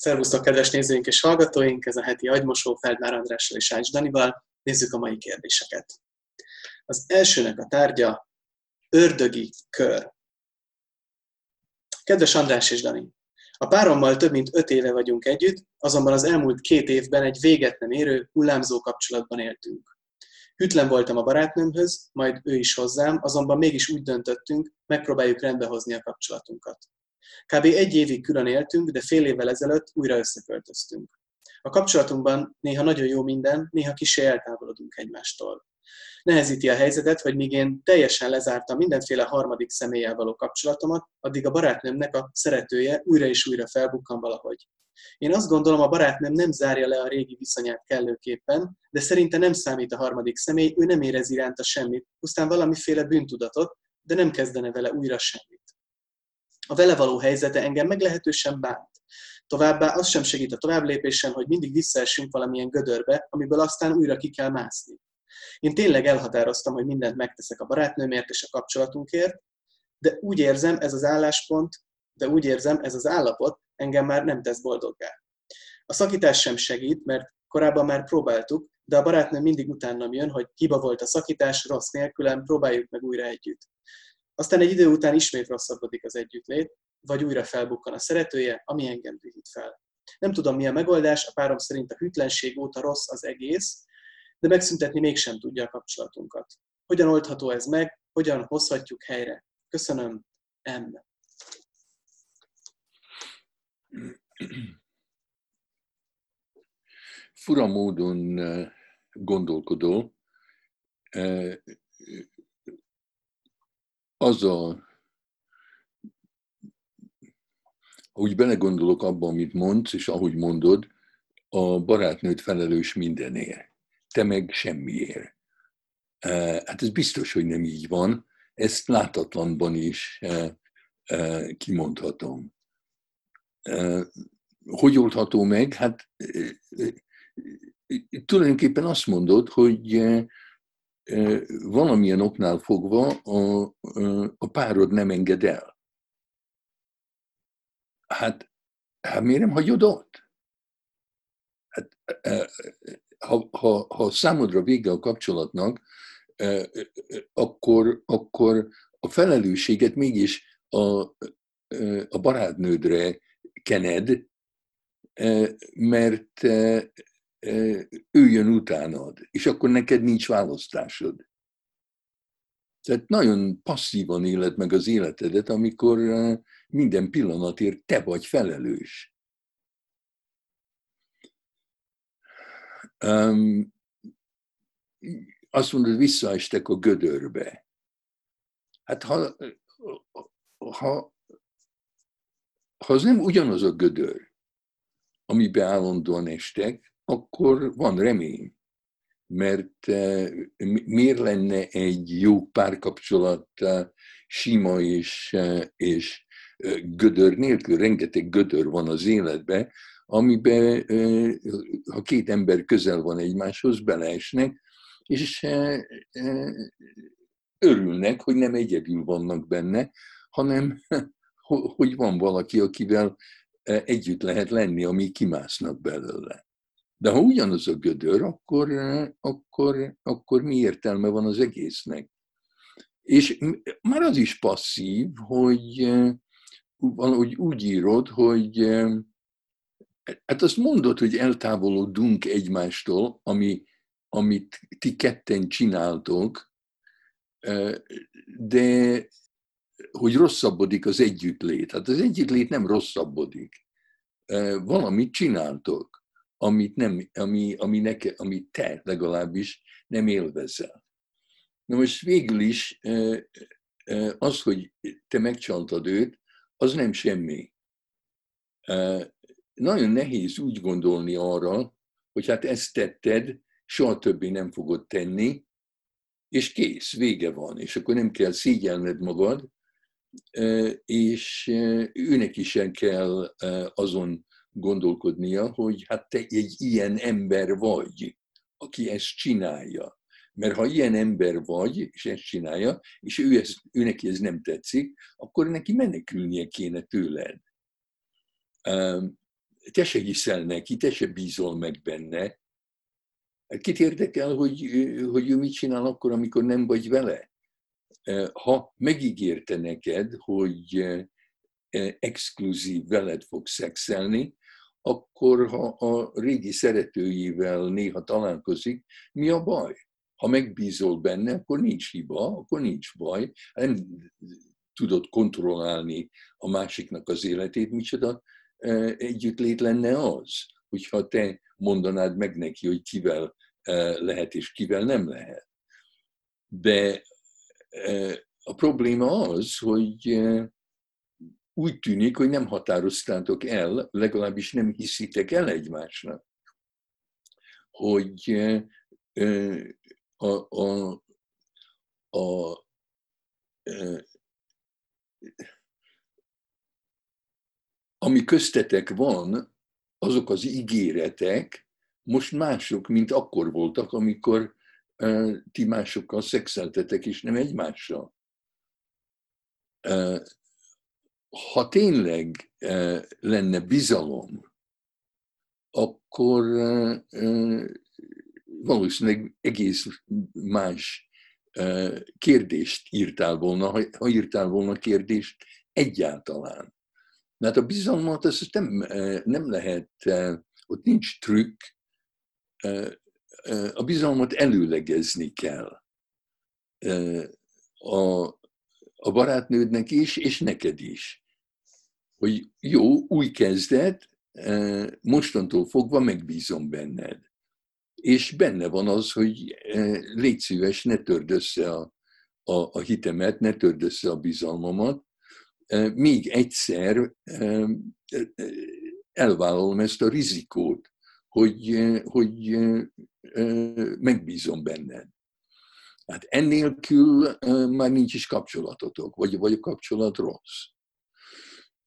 Szervusztok, kedves nézőink és hallgatóink! Ez a heti agymosó Feldmár Andrással és Ács Danival. Nézzük a mai kérdéseket. Az elsőnek a tárgya ördögi kör. Kedves András és Dani! A párommal több mint öt éve vagyunk együtt, azonban az elmúlt két évben egy véget nem érő, hullámzó kapcsolatban éltünk. Hűtlen voltam a barátnőmhöz, majd ő is hozzám, azonban mégis úgy döntöttünk, megpróbáljuk rendbehozni a kapcsolatunkat. Kb. egy évig külön éltünk, de fél évvel ezelőtt újra összeköltöztünk. A kapcsolatunkban néha nagyon jó minden, néha kisé eltávolodunk egymástól. Nehezíti a helyzetet, hogy míg én teljesen lezártam mindenféle harmadik személlyel való kapcsolatomat, addig a barátnőmnek a szeretője újra és újra felbukkan valahogy. Én azt gondolom, a barátnőm nem zárja le a régi viszonyát kellőképpen, de szerinte nem számít a harmadik személy, ő nem érez iránta semmit, pusztán valamiféle bűntudatot, de nem kezdene vele újra semmit. A vele való helyzete engem meglehetősen bánt. Továbbá az sem segít a továbblépésen, hogy mindig visszaessünk valamilyen gödörbe, amiből aztán újra ki kell mászni. Én tényleg elhatároztam, hogy mindent megteszek a barátnőmért és a kapcsolatunkért, de úgy érzem, ez az álláspont, de úgy érzem, ez az állapot engem már nem tesz boldoggá. A szakítás sem segít, mert korábban már próbáltuk, de a barátnőm mindig utánam jön, hogy hiba volt a szakítás, rossz nélkülem, próbáljuk meg újra együtt. Aztán egy idő után ismét rosszabbodik az együttlét, vagy újra felbukkan a szeretője, ami engem dühít fel. Nem tudom, mi a megoldás, a párom szerint a hűtlenség óta rossz az egész, de megszüntetni mégsem tudja a kapcsolatunkat. Hogyan oldható ez meg, hogyan hozhatjuk helyre? Köszönöm, M. Fura módon eh, gondolkodó, eh, az a, úgy belegondolok abba, amit mondsz, és ahogy mondod, a barátnőt felelős mindenért. Te meg semmiért. E, hát ez biztos, hogy nem így van. Ezt látatlanban is e, e, kimondhatom. Hogy oldható meg? Hát tulajdonképpen azt mondod, hogy valamilyen oknál fogva a, a párod nem enged el. Hát, hát miért nem hagyod ott? Hát, ha, ha, ha számodra vége a kapcsolatnak, akkor, akkor a felelősséget mégis a, a barátnődre kened, mert ő jön utánad, és akkor neked nincs választásod. Tehát nagyon passzívan éled meg az életedet, amikor minden pillanatért te vagy felelős. Um, azt mondod, visszaestek a gödörbe. Hát ha, ha, ha az nem ugyanaz a gödör, amiben állandóan estek, akkor van remény. Mert eh, miért lenne egy jó párkapcsolat eh, sima és, eh, és gödör nélkül? Rengeteg gödör van az életben, amiben ha két ember közel van egymáshoz, beleesnek, és örülnek, hogy nem egyedül vannak benne, hanem hogy van valaki, akivel együtt lehet lenni, ami kimásznak belőle. De ha ugyanaz a gödör, akkor, akkor, akkor mi értelme van az egésznek? És már az is passzív, hogy valahogy úgy írod, hogy hát azt mondod, hogy eltávolodunk egymástól, ami, amit ti ketten csináltok, de hogy rosszabbodik az együttlét. Hát az együttlét nem rosszabbodik. Valamit csináltok amit, nem, ami, ami neke, amit te legalábbis nem élvezel. Na most végül is az, hogy te megcsaltad őt, az nem semmi. Nagyon nehéz úgy gondolni arra, hogy hát ezt tetted, soha többé nem fogod tenni, és kész, vége van, és akkor nem kell szégyelned magad, és őnek is kell azon gondolkodnia, hogy hát te egy ilyen ember vagy, aki ezt csinálja. Mert ha ilyen ember vagy, és ezt csinálja, és ő, ezt, ő neki ez nem tetszik, akkor neki menekülnie kéne tőled. te se hiszel neki, te se bízol meg benne. Kit érdekel, hogy, hogy ő mit csinál akkor, amikor nem vagy vele? Ha megígérte neked, hogy exkluzív veled fog szexelni, akkor ha a régi szeretőjével néha találkozik, mi a baj? Ha megbízol benne, akkor nincs hiba, akkor nincs baj. Nem tudod kontrollálni a másiknak az életét, micsoda együttlét lenne az, hogyha te mondanád meg neki, hogy kivel lehet és kivel nem lehet. De a probléma az, hogy úgy tűnik, hogy nem határoztátok el, legalábbis nem hiszitek el egymásnak, hogy a, a, a, ami köztetek van, azok az ígéretek most mások, mint akkor voltak, amikor ti másokkal szexeltetek, és nem egymással. Ha tényleg lenne bizalom, akkor valószínűleg egész más kérdést írtál volna, ha írtál volna kérdést egyáltalán. Mert a bizalmat azt nem, nem lehet, ott nincs trükk, a bizalmat előlegezni kell. A, a barátnődnek is, és neked is. Hogy jó, új kezdet, mostantól fogva megbízom benned. És benne van az, hogy légy szíves, ne törd össze a, a, a hitemet, ne törd össze a bizalmamat, még egyszer elvállalom ezt a rizikót, hogy, hogy megbízom benned. Hát ennélkül már nincs is kapcsolatotok, vagy, vagy a kapcsolat rossz.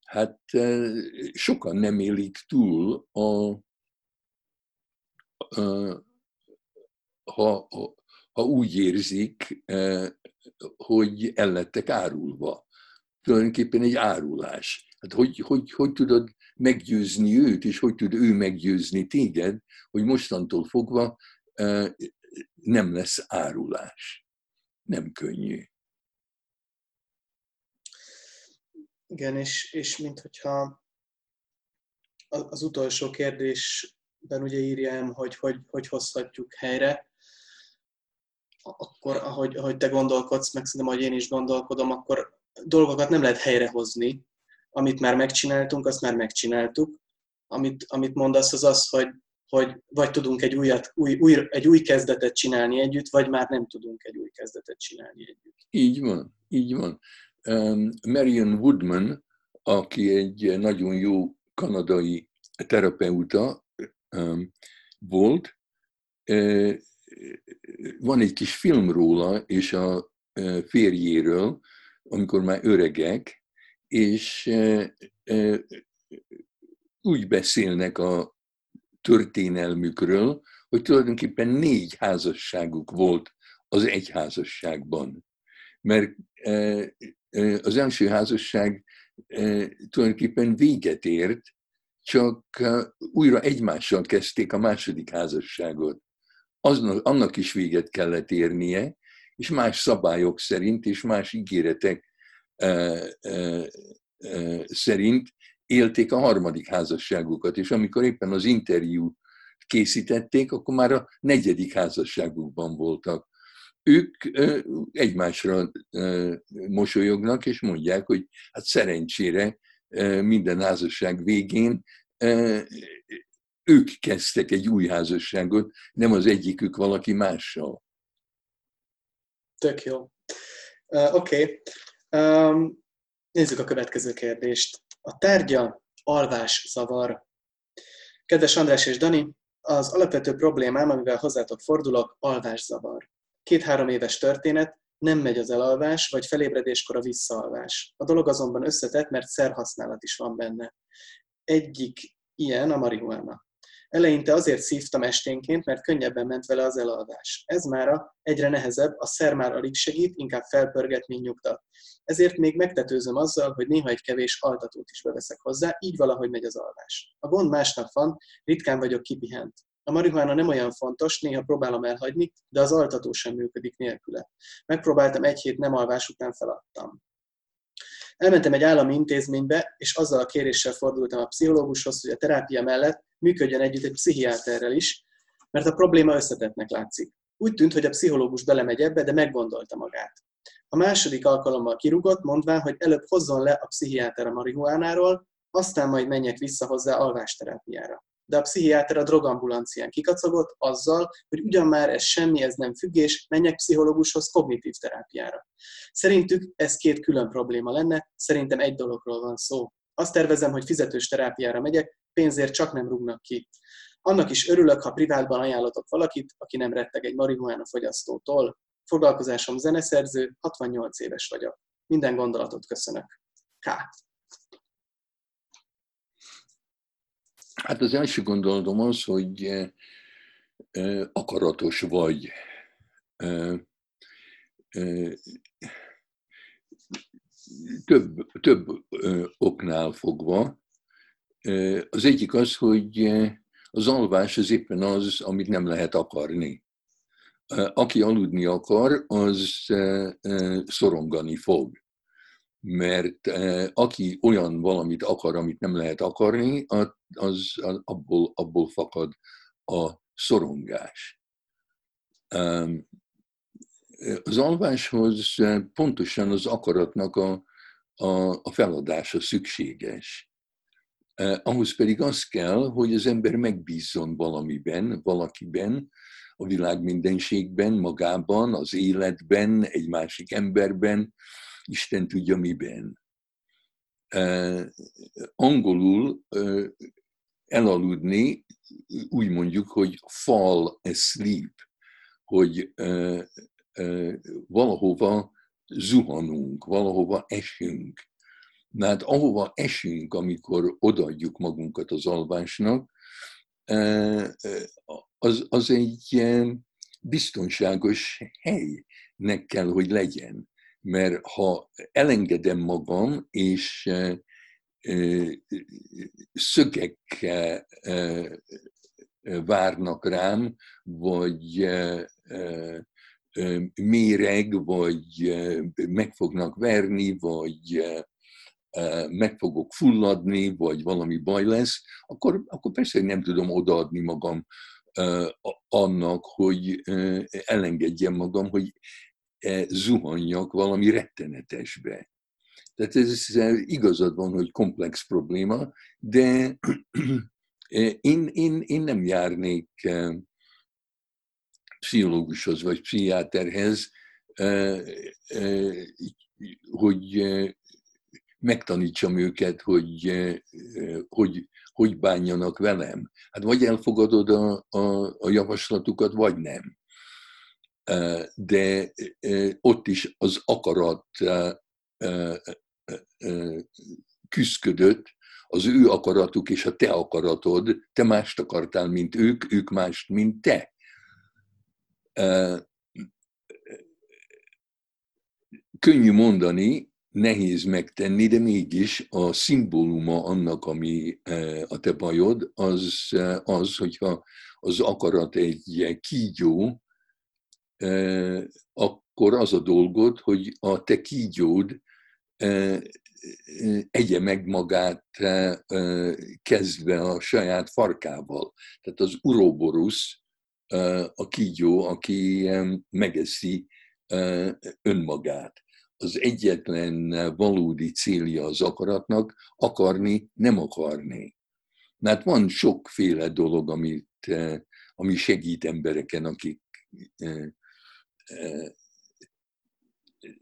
Hát sokan nem élik túl, a, ha, ha úgy érzik, hogy ellettek árulva tulajdonképpen egy árulás. Hát hogy, hogy, hogy tudod meggyőzni őt, és hogy tud ő meggyőzni téged, hogy mostantól fogva nem lesz árulás. Nem könnyű. Igen, és, és mint hogyha az utolsó kérdésben ugye írjam, hogy hogy, hogy hozhatjuk helyre, akkor ahogy, ahogy te gondolkodsz, meg szerintem, ahogy én is gondolkodom, akkor dolgokat nem lehet helyrehozni. Amit már megcsináltunk, azt már megcsináltuk. Amit, amit mondasz, az az, hogy, hogy vagy tudunk egy, újat, új, új, egy új kezdetet csinálni együtt, vagy már nem tudunk egy új kezdetet csinálni együtt. Így van, így van. Um, Marion Woodman, aki egy nagyon jó kanadai terapeuta um, volt, van egy kis film róla, és a férjéről, amikor már öregek, és úgy beszélnek a történelmükről, hogy tulajdonképpen négy házasságuk volt az egy házasságban. Mert az első házasság tulajdonképpen véget ért, csak újra egymással kezdték a második házasságot. Aznak, annak is véget kellett érnie, és más szabályok szerint, és más ígéretek szerint élték a harmadik házasságukat, és amikor éppen az interjú készítették, akkor már a negyedik házasságukban voltak. Ők egymásra mosolyognak, és mondják, hogy hát szerencsére minden házasság végén ők kezdtek egy új házasságot, nem az egyikük valaki mással. Tök jó. Uh, Oké. Okay. Um, nézzük a következő kérdést. A tárgya alvás zavar. Kedves András és Dani, az alapvető problémám, amivel hozzátok fordulok, alvászavar. Két-három éves történet, nem megy az elalvás, vagy felébredéskor a visszaalvás. A dolog azonban összetett, mert szerhasználat is van benne. Egyik ilyen a marihuana. Eleinte azért szívtam esténként, mert könnyebben ment vele az elalvás. Ez mára egyre nehezebb, a szer már alig segít, inkább felpörget, mint nyugtat. Ezért még megtetőzöm azzal, hogy néha egy kevés altatót is beveszek hozzá, így valahogy megy az alvás. A gond másnap van, ritkán vagyok kipihent. A marihuána nem olyan fontos, néha próbálom elhagyni, de az altató sem működik nélküle. Megpróbáltam egy hét nem alvás után feladtam. Elmentem egy állami intézménybe, és azzal a kéréssel fordultam a pszichológushoz, hogy a terápia mellett működjön együtt egy pszichiáterrel is, mert a probléma összetettnek látszik. Úgy tűnt, hogy a pszichológus belemegy ebbe, de meggondolta magát. A második alkalommal kirúgott, mondván, hogy előbb hozzon le a pszichiáter a marihuánáról, aztán majd menjek vissza hozzá alvásterápiára de a pszichiáter a drogambulancián kikacagott azzal, hogy ugyan már ez semmi, ez nem függés, menjek pszichológushoz kognitív terápiára. Szerintük ez két külön probléma lenne, szerintem egy dologról van szó. Azt tervezem, hogy fizetős terápiára megyek, pénzért csak nem rúgnak ki. Annak is örülök, ha privátban ajánlatok valakit, aki nem retteg egy marihuána fogyasztótól. Foglalkozásom zeneszerző, 68 éves vagyok. Minden gondolatot köszönök. K. Hát az első gondolatom az, hogy akaratos vagy. Több, több oknál fogva. Az egyik az, hogy az alvás az éppen az, amit nem lehet akarni. Aki aludni akar, az szorongani fog mert eh, aki olyan valamit akar, amit nem lehet akarni, az, az abból, abból fakad a szorongás. Az alváshoz eh, pontosan az akaratnak a, a, a feladása szükséges. Eh, ahhoz pedig az kell, hogy az ember megbízzon valamiben, valakiben, a világ mindenségben, magában, az életben, egy másik emberben, Isten tudja miben. Angolul elaludni, úgy mondjuk, hogy fall asleep, hogy valahova zuhanunk, valahova esünk. Na hát ahova esünk, amikor odaadjuk magunkat az alvásnak, az, az egy biztonságos helynek kell, hogy legyen mert ha elengedem magam, és szögek várnak rám, vagy méreg, vagy meg fognak verni, vagy meg fogok fulladni, vagy valami baj lesz, akkor, akkor persze nem tudom odaadni magam annak, hogy elengedjem magam, hogy zuhanjak valami rettenetesbe. Tehát ez igazad van, hogy komplex probléma, de e, én, én, én nem járnék e, pszichológushoz vagy pszichiáterhez, hogy megtanítsam őket, hogy, hogy hogy bánjanak velem. Hát vagy elfogadod a, a, a javaslatukat, vagy nem de ott is az akarat küzdködött, az ő akaratuk és a te akaratod, te mást akartál, mint ők, ők mást, mint te. Könnyű mondani, nehéz megtenni, de mégis a szimbóluma annak, ami a te bajod, az az, hogyha az akarat egy kígyó, akkor az a dolgod, hogy a te kígyód egye meg magát kezdve a saját farkával. Tehát az uroborusz a kígyó, aki megeszi önmagát. Az egyetlen valódi célja az akaratnak akarni, nem akarni. Mert van sokféle dolog, amit, ami segít embereken, akik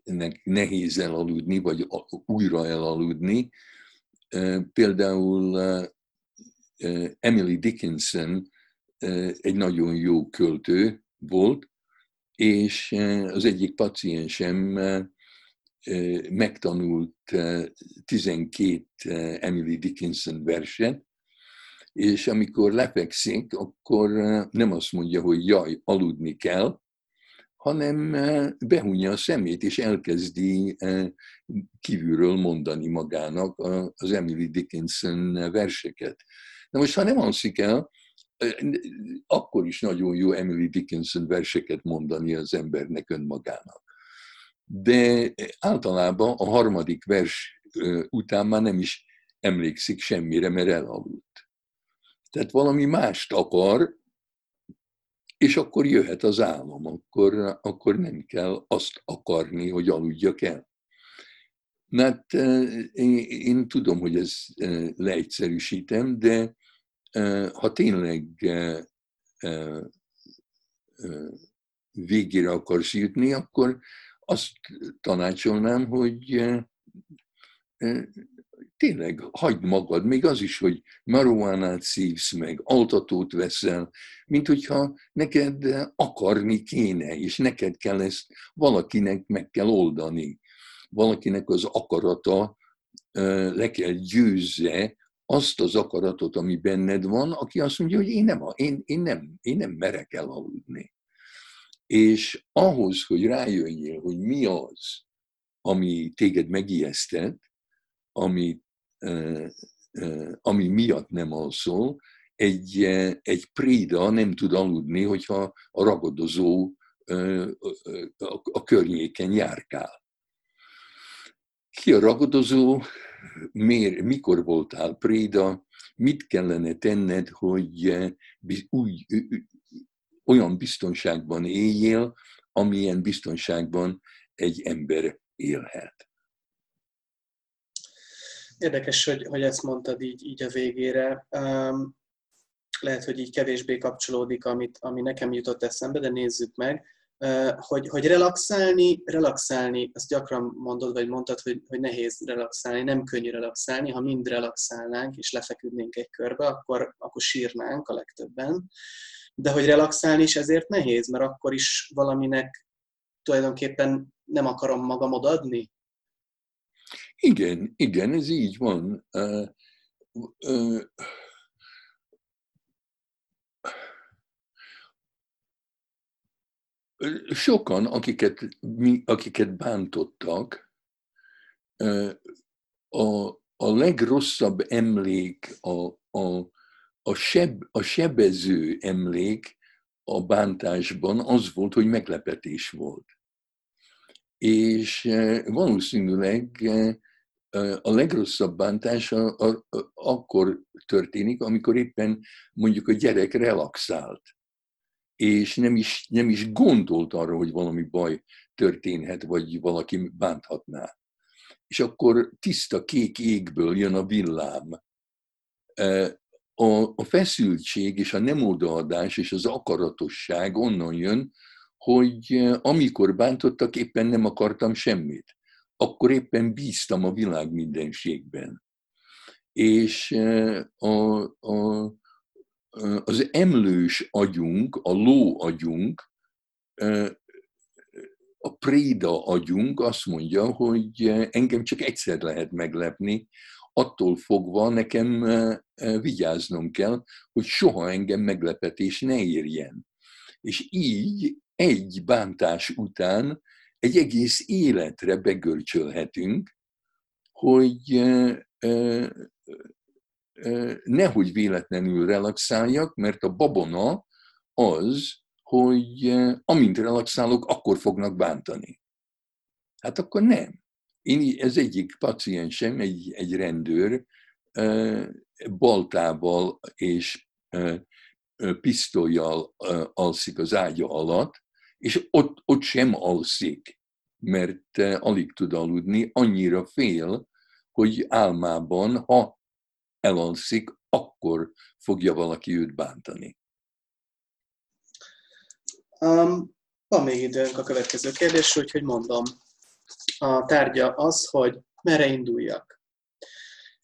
ennek nehéz elaludni, vagy újra elaludni. Például Emily Dickinson egy nagyon jó költő volt, és az egyik paciensem megtanult 12 Emily Dickinson verset, és amikor lefekszik, akkor nem azt mondja, hogy jaj, aludni kell, hanem behunja a szemét, és elkezdi kívülről mondani magának az Emily Dickinson verseket. Na most, ha nem alszik el, akkor is nagyon jó Emily Dickinson verseket mondani az embernek önmagának. De általában a harmadik vers után már nem is emlékszik semmire, mert elaludt. Tehát valami mást akar, és akkor jöhet az álom, akkor, akkor nem kell azt akarni, hogy aludjak el. Mert én, én tudom, hogy ez leegyszerűsítem, de ha tényleg végére akarsz jutni, akkor azt tanácsolnám, hogy tényleg hagyd magad, még az is, hogy marihuánát szívsz meg, altatót veszel, mint hogyha neked akarni kéne, és neked kell ezt valakinek meg kell oldani. Valakinek az akarata le kell győzze azt az akaratot, ami benned van, aki azt mondja, hogy én nem, én, én nem, én nem merek elaludni. És ahhoz, hogy rájöjjél, hogy mi az, ami téged megijesztett, ami, ami miatt nem alszol, egy, egy préda nem tud aludni, hogyha a ragadozó a környéken járkál. Ki a ragadozó, miért, mikor voltál préda, mit kellene tenned, hogy úgy, olyan biztonságban éljél, amilyen biztonságban egy ember élhet. Érdekes, hogy, hogy ezt mondtad így, így a végére. Um, lehet, hogy így kevésbé kapcsolódik, amit, ami nekem jutott eszembe, de nézzük meg. Uh, hogy, hogy relaxálni, relaxálni, azt gyakran mondod, vagy mondtad, hogy, hogy nehéz relaxálni, nem könnyű relaxálni. Ha mind relaxálnánk, és lefeküdnénk egy körbe, akkor, akkor sírnánk a legtöbben. De hogy relaxálni is ezért nehéz, mert akkor is valaminek tulajdonképpen nem akarom magam adni, igen, igen, ez így van. Sokan, akiket, akiket bántottak, a, a legrosszabb emlék, a, a, a, seb, a sebező emlék a bántásban az volt, hogy meglepetés volt. És valószínűleg a legrosszabb bántás a, a, akkor történik, amikor éppen mondjuk a gyerek relaxált, és nem is, nem is gondolt arra, hogy valami baj történhet, vagy valaki bánthatná. És akkor tiszta kék égből jön a villám. A, a feszültség és a nem odaadás és az akaratosság onnan jön, hogy amikor bántottak, éppen nem akartam semmit akkor éppen bíztam a világ mindenségben. És a, a, az emlős agyunk, a ló agyunk, a préda agyunk azt mondja, hogy engem csak egyszer lehet meglepni, attól fogva nekem vigyáznom kell, hogy soha engem meglepetés ne érjen. És így egy bántás után egy egész életre begörcsölhetünk, hogy nehogy véletlenül relaxáljak, mert a babona az, hogy amint relaxálok, akkor fognak bántani. Hát akkor nem. Én, ez egyik paciensem, egy, egy rendőr, baltával és pisztolyjal alszik az ágya alatt, és ott, ott sem alszik, mert alig tud aludni, annyira fél, hogy álmában, ha elalszik, akkor fogja valaki őt bántani. Um, van még időnk a következő kérdésre, úgyhogy mondom. A tárgya az, hogy merre induljak.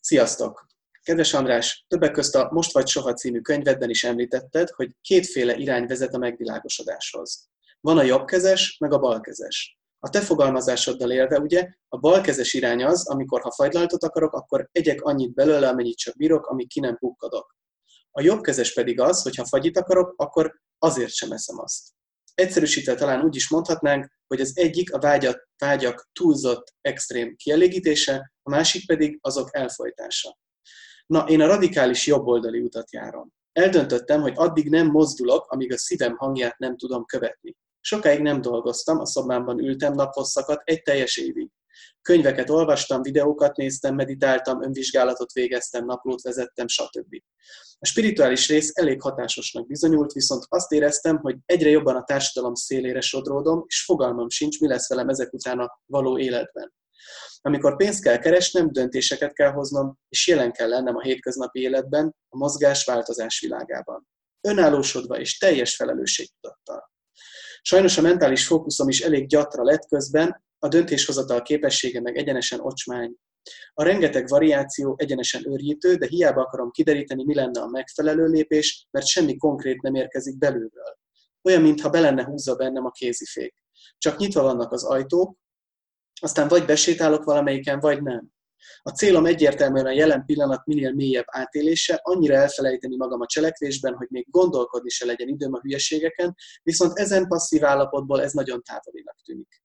Sziasztok! Kedves András, többek közt a Most vagy Soha című könyvedben is említetted, hogy kétféle irány vezet a megvilágosodáshoz. Van a jobbkezes, meg a balkezes. A te fogalmazásoddal élve, ugye, a balkezes irány az, amikor ha fagylaltot akarok, akkor egyek annyit belőle, amennyit csak bírok, amíg ki nem pukkadok. A jobbkezes pedig az, hogy ha fagyit akarok, akkor azért sem eszem azt. Egyszerűsítve talán úgy is mondhatnánk, hogy az egyik a vágyat, vágyak túlzott extrém kielégítése, a másik pedig azok elfolytása. Na, én a radikális jobboldali utat járom. Eldöntöttem, hogy addig nem mozdulok, amíg a szívem hangját nem tudom követni. Sokáig nem dolgoztam, a szobámban ültem naphosszakat, egy teljes évig. Könyveket olvastam, videókat néztem, meditáltam, önvizsgálatot végeztem, naplót vezettem, stb. A spirituális rész elég hatásosnak bizonyult, viszont azt éreztem, hogy egyre jobban a társadalom szélére sodródom, és fogalmam sincs, mi lesz velem ezek után a való életben. Amikor pénzt kell keresnem, döntéseket kell hoznom, és jelen kell lennem a hétköznapi életben, a mozgás-változás világában. Önállósodva és teljes felelősségtudattal. Sajnos a mentális fókuszom is elég gyatra lett közben, a döntéshozatal képessége meg egyenesen ocsmány. A rengeteg variáció egyenesen őrjítő, de hiába akarom kideríteni, mi lenne a megfelelő lépés, mert semmi konkrét nem érkezik belülről. Olyan, mintha be lenne húzza bennem a kézifék. Csak nyitva vannak az ajtók, aztán vagy besétálok valamelyiken, vagy nem. A célom egyértelműen a jelen pillanat minél mélyebb átélése, annyira elfelejteni magam a cselekvésben, hogy még gondolkodni se legyen időm a hülyeségeken, viszont ezen passzív állapotból ez nagyon távolinak tűnik.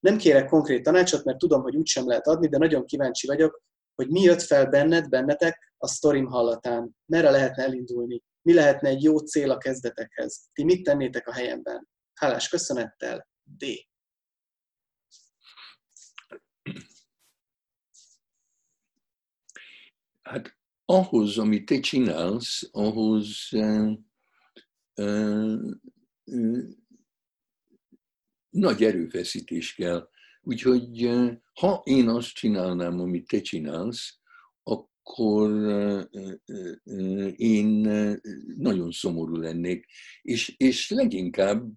Nem kérek konkrét tanácsot, mert tudom, hogy úgysem lehet adni, de nagyon kíváncsi vagyok, hogy mi jött fel benned, bennetek a sztorim hallatán. Merre lehetne elindulni? Mi lehetne egy jó cél a kezdetekhez? Ti mit tennétek a helyemben? Hálás köszönettel, D. Hát ahhoz, amit te csinálsz, ahhoz uh, uh, nagy erőfeszítés kell. Úgyhogy ha én azt csinálnám, amit te csinálsz, akkor én nagyon szomorú lennék, és, és leginkább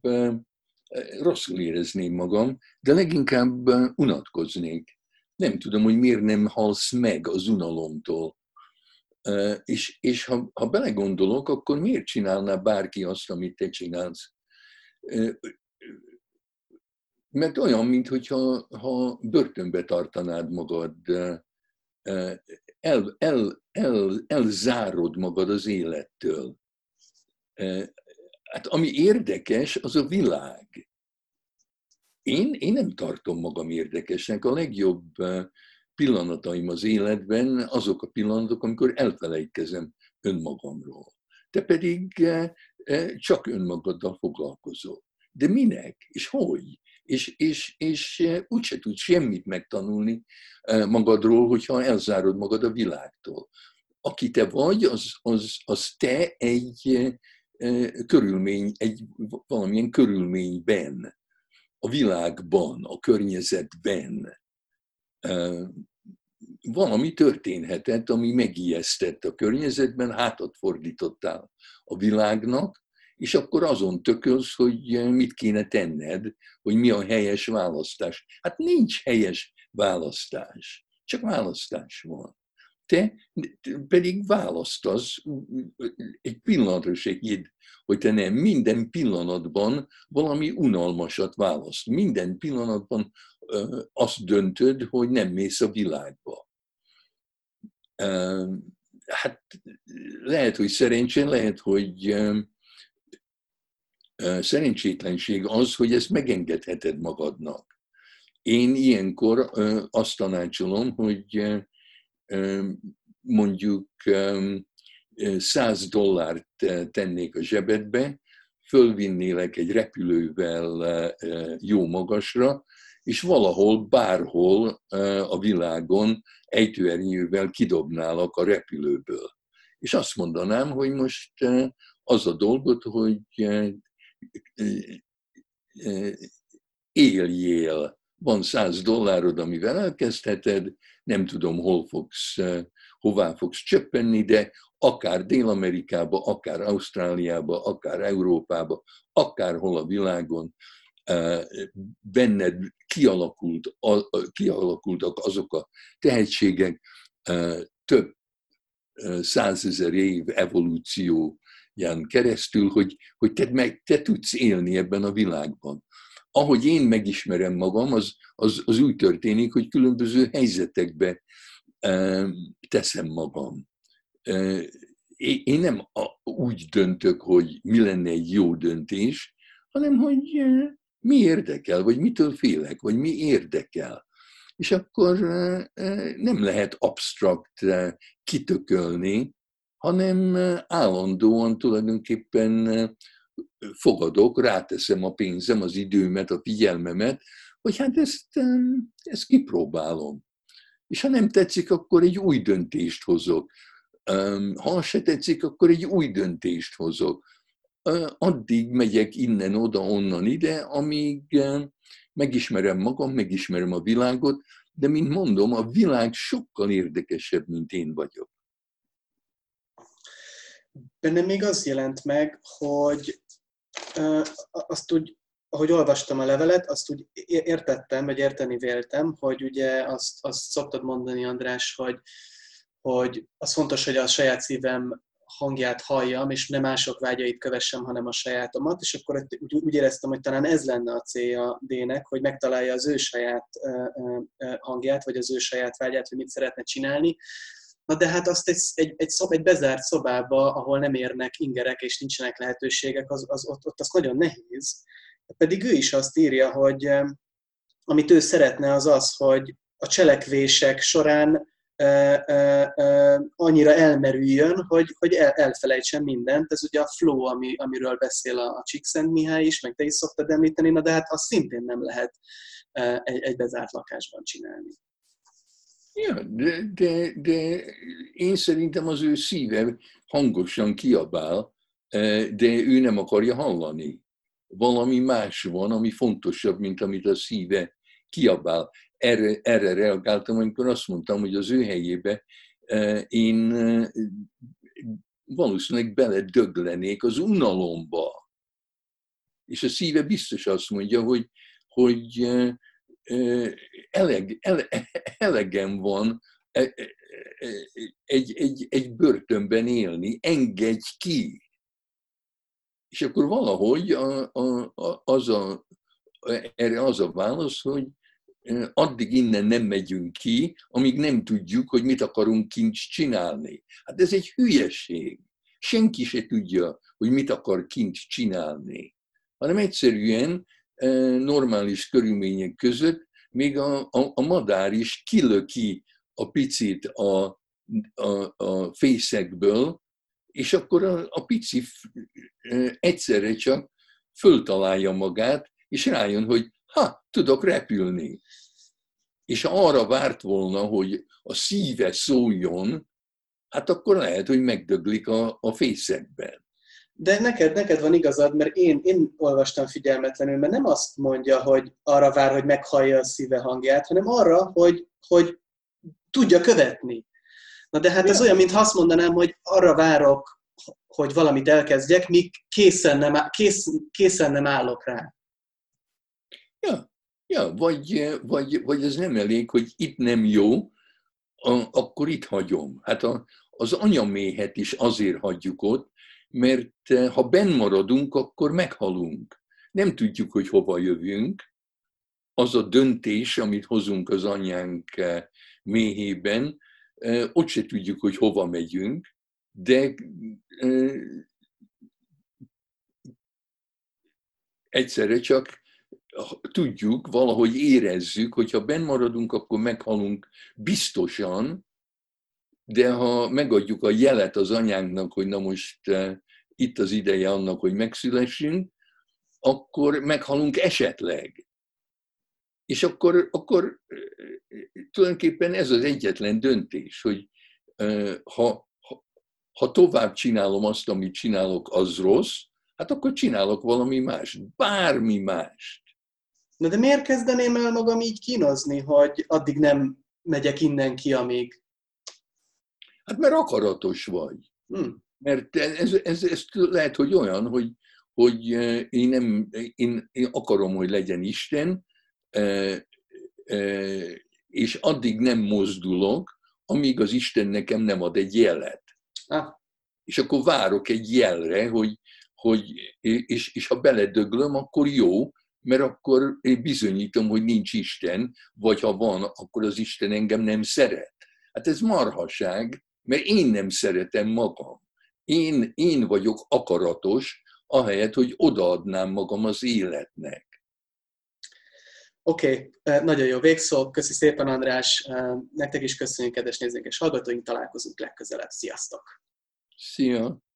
rosszul érezném magam, de leginkább unatkoznék. Nem tudom, hogy miért nem halsz meg az unalomtól. És, és ha, ha belegondolok, akkor miért csinálná bárki azt, amit te csinálsz? Mert olyan, mintha ha börtönbe tartanád magad, el, el, el, elzárod magad az élettől. Hát ami érdekes, az a világ. Én, én nem tartom magam érdekesnek. A legjobb pillanataim az életben azok a pillanatok, amikor elfelejtkezem önmagamról. Te pedig csak önmagaddal foglalkozol. De minek? És hogy? és, és, és eh, úgyse tudsz semmit megtanulni eh, magadról, hogyha elzárod magad a világtól. Aki te vagy, az, az, az te egy eh, körülmény, egy valamilyen körülményben, a világban, a környezetben valami történhetett, ami megijesztett a környezetben, hátat fordítottál a világnak, és akkor azon tökölsz, hogy mit kéne tenned, hogy mi a helyes választás. Hát nincs helyes választás, csak választás van. Te pedig választasz, egy pillanatra se hidd, hogy te nem minden pillanatban valami unalmasat választ. Minden pillanatban azt döntöd, hogy nem mész a világba. Hát lehet, hogy szerencsén, lehet, hogy szerencsétlenség az, hogy ezt megengedheted magadnak. Én ilyenkor azt tanácsolom, hogy mondjuk 100 dollárt tennék a zsebedbe, fölvinnélek egy repülővel jó magasra, és valahol, bárhol a világon ejtőernyővel kidobnálak a repülőből. És azt mondanám, hogy most az a dolgot, hogy éljél. Van száz dollárod, amivel elkezdheted, nem tudom, hol fogsz, hová fogsz csöppenni, de akár Dél-Amerikába, akár Ausztráliába, akár Európába, akárhol a világon, benned kialakult, kialakultak azok a tehetségek, több százezer év evolúció ján keresztül, hogy, hogy te, meg, te tudsz élni ebben a világban. Ahogy én megismerem magam, az, az, az úgy történik, hogy különböző helyzetekbe teszem magam. Én nem úgy döntök, hogy mi lenne egy jó döntés, hanem hogy mi érdekel, vagy mitől félek, vagy mi érdekel. És akkor nem lehet absztrakt kitökölni, hanem állandóan tulajdonképpen fogadok, ráteszem a pénzem, az időmet, a figyelmemet, hogy hát ezt, ezt kipróbálom. És ha nem tetszik, akkor egy új döntést hozok. Ha se tetszik, akkor egy új döntést hozok. Addig megyek innen, oda, onnan, ide, amíg megismerem magam, megismerem a világot, de mint mondom, a világ sokkal érdekesebb, mint én vagyok. Bennem még az jelent meg, hogy azt úgy, ahogy olvastam a levelet, azt úgy értettem, vagy érteni véltem, hogy ugye azt, azt szoktad mondani, András, hogy, hogy az fontos, hogy a saját szívem hangját halljam, és nem mások vágyait kövessem, hanem a sajátomat, és akkor úgy, úgy éreztem, hogy talán ez lenne a célja D-nek, hogy megtalálja az ő saját hangját, vagy az ő saját vágyát, hogy mit szeretne csinálni. Na de hát azt egy, egy, egy, szob, egy bezárt szobába, ahol nem érnek ingerek és nincsenek lehetőségek, az, az, ott, ott az nagyon nehéz. Pedig ő is azt írja, hogy amit ő szeretne, az az, hogy a cselekvések során annyira elmerüljön, hogy, hogy el, elfelejtsen mindent. Ez ugye a flow, ami, amiről beszél a, a Csíkszent Mihály is, meg te is szoktad említeni, na de hát azt szintén nem lehet egy, egy bezárt lakásban csinálni. Ja, de, de, de én szerintem az ő szíve hangosan kiabál, de ő nem akarja hallani. Valami más van, ami fontosabb, mint amit a szíve kiabál erre, erre reagáltam, amikor azt mondtam, hogy az ő helyébe e, én e, valószínűleg beledöglenék az unalomba. És a szíve biztos azt mondja, hogy, hogy e, eleg, ele, elegem van egy, egy, egy börtönben élni, engedj ki. És akkor valahogy a, a, a, az a, erre az a válasz, hogy addig innen nem megyünk ki, amíg nem tudjuk, hogy mit akarunk kint csinálni. Hát ez egy hülyeség. Senki se tudja, hogy mit akar kint csinálni. Hanem egyszerűen normális körülmények között még a, a, a madár is kilöki a picit a, a, a fészekből, és akkor a, a pici egyszerre csak föltalálja magát, és rájön, hogy ha, tudok repülni. És arra várt volna, hogy a szíve szóljon, hát akkor lehet, hogy megdöglik a, a fészekben. De neked, neked van igazad, mert én, én olvastam figyelmetlenül, mert nem azt mondja, hogy arra vár, hogy meghallja a szíve hangját, hanem arra, hogy, hogy tudja követni. Na de hát ez olyan, mintha azt mondanám, hogy arra várok, hogy valamit elkezdjek, míg készen nem, kész, készen nem állok rá. Ja, ja vagy, vagy, vagy ez nem elég, hogy itt nem jó, akkor itt hagyom. Hát a, az anyaméhet is azért hagyjuk ott, mert eh, ha benn maradunk, akkor meghalunk. Nem tudjuk, hogy hova jövünk. Az a döntés, amit hozunk az anyánk eh, méhében, eh, ott se tudjuk, hogy hova megyünk, de egyszerre csak tudjuk, valahogy érezzük, hogy ha benn maradunk, akkor meghalunk biztosan, de ha megadjuk a jelet az anyánknak, hogy na most eh, itt az ideje annak, hogy megszülessünk, akkor meghalunk esetleg. És akkor, akkor eh, tulajdonképpen ez az egyetlen döntés, hogy eh, ha, ha, tovább csinálom azt, amit csinálok, az rossz, hát akkor csinálok valami más, bármi mást. Na de miért kezdeném el magam így kínozni, hogy addig nem megyek innen ki, amíg? Hát mert akaratos vagy. Hmm. Mert ez, ez, ez lehet, hogy olyan, hogy, hogy eh, én, nem, én, én akarom, hogy legyen Isten, eh, eh, és addig nem mozdulok, amíg az Isten nekem nem ad egy jelet. Ah. És akkor várok egy jelre, hogy, hogy és, és ha beledöglöm, akkor jó, mert akkor én bizonyítom, hogy nincs Isten, vagy ha van, akkor az Isten engem nem szeret. Hát ez marhaság, mert én nem szeretem magam. én, én vagyok akaratos, ahelyett, hogy odaadnám magam az életnek. Oké, okay. nagyon jó végszó. Köszi szépen, András. Nektek is köszönjük, kedves nézőink és hallgatóink. Találkozunk legközelebb. Sziasztok! Szia!